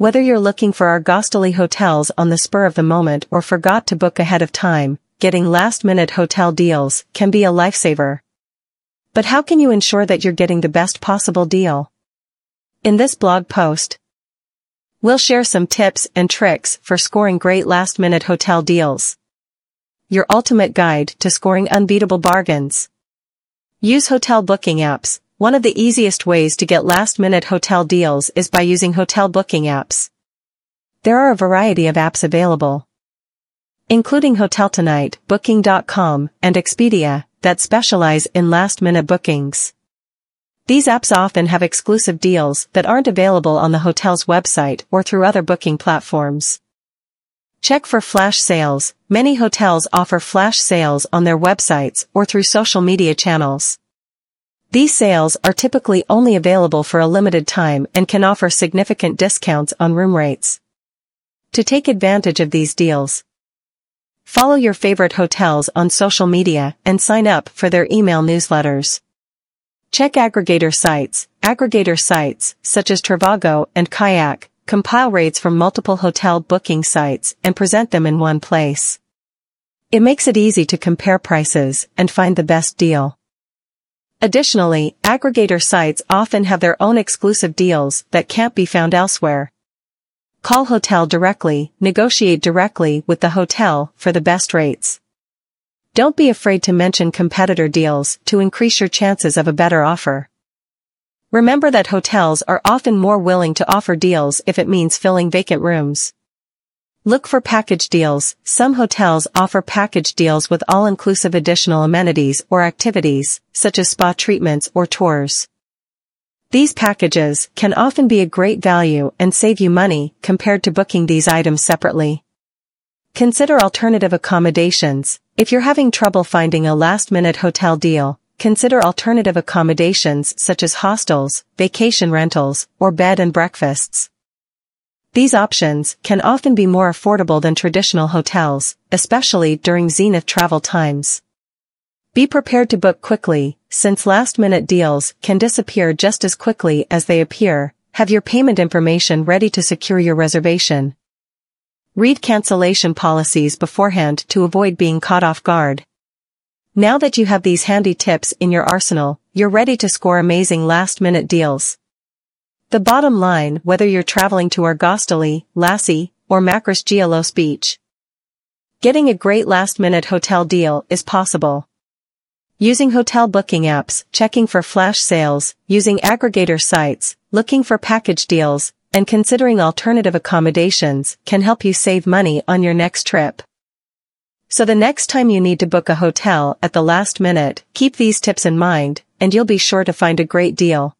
Whether you're looking for our Argostoli hotels on the spur of the moment or forgot to book ahead of time, getting last-minute hotel deals can be a lifesaver. But how can you ensure that you're getting the best possible deal? In this blog post, we'll share some tips and tricks for scoring great last-minute hotel deals. Your ultimate guide to scoring unbeatable bargains. Use hotel booking apps, one of the easiest ways to get last-minute hotel deals is by using hotel booking apps. There are a variety of apps available, including Hotel Tonight, Booking.com, and Expedia, that specialize in last-minute bookings. These apps often have exclusive deals that aren't available on the hotel's website or through other booking platforms. Check for flash sales. Many hotels offer flash sales on their websites or through social media channels. These sales are typically only available for a limited time and can offer significant discounts on room rates. To take advantage of these deals, follow your favorite hotels on social media and sign up for their email newsletters. Check aggregator sites. Aggregator sites, such as Trivago and Kayak, compile rates from multiple hotel booking sites and present them in one place. It makes it easy to compare prices and find the best deal. Additionally, aggregator sites often have their own exclusive deals that can't be found elsewhere. Call hotel directly, negotiate directly with the hotel for the best rates. Don't be afraid to mention competitor deals to increase your chances of a better offer. Remember that hotels are often more willing to offer deals if it means filling vacant rooms. Look for package deals. Some hotels offer package deals with all-inclusive additional amenities or activities, such as spa treatments or tours. These packages can often be a great value and save you money compared to booking these items separately. Consider alternative accommodations. If you're having trouble finding a last-minute hotel deal, consider alternative accommodations such as hostels, vacation rentals, or bed and breakfasts. These options can often be more affordable than traditional hotels, especially during zenith travel times. Be prepared to book quickly, since last-minute deals can disappear just as quickly as they appear. Have your payment information ready to secure your reservation. Read cancellation policies beforehand to avoid being caught off guard. Now that you have these handy tips in your arsenal, you're ready to score amazing last-minute deals. The bottom line, whether you're traveling to Argostoli, Lassi, or Makris Gialos Beach. Getting a great last-minute hotel deal is possible. Using hotel booking apps, checking for flash sales, using aggregator sites, looking for package deals, and considering alternative accommodations can help you save money on your next trip. So the next time you need to book a hotel at the last minute, keep these tips in mind, and you'll be sure to find a great deal.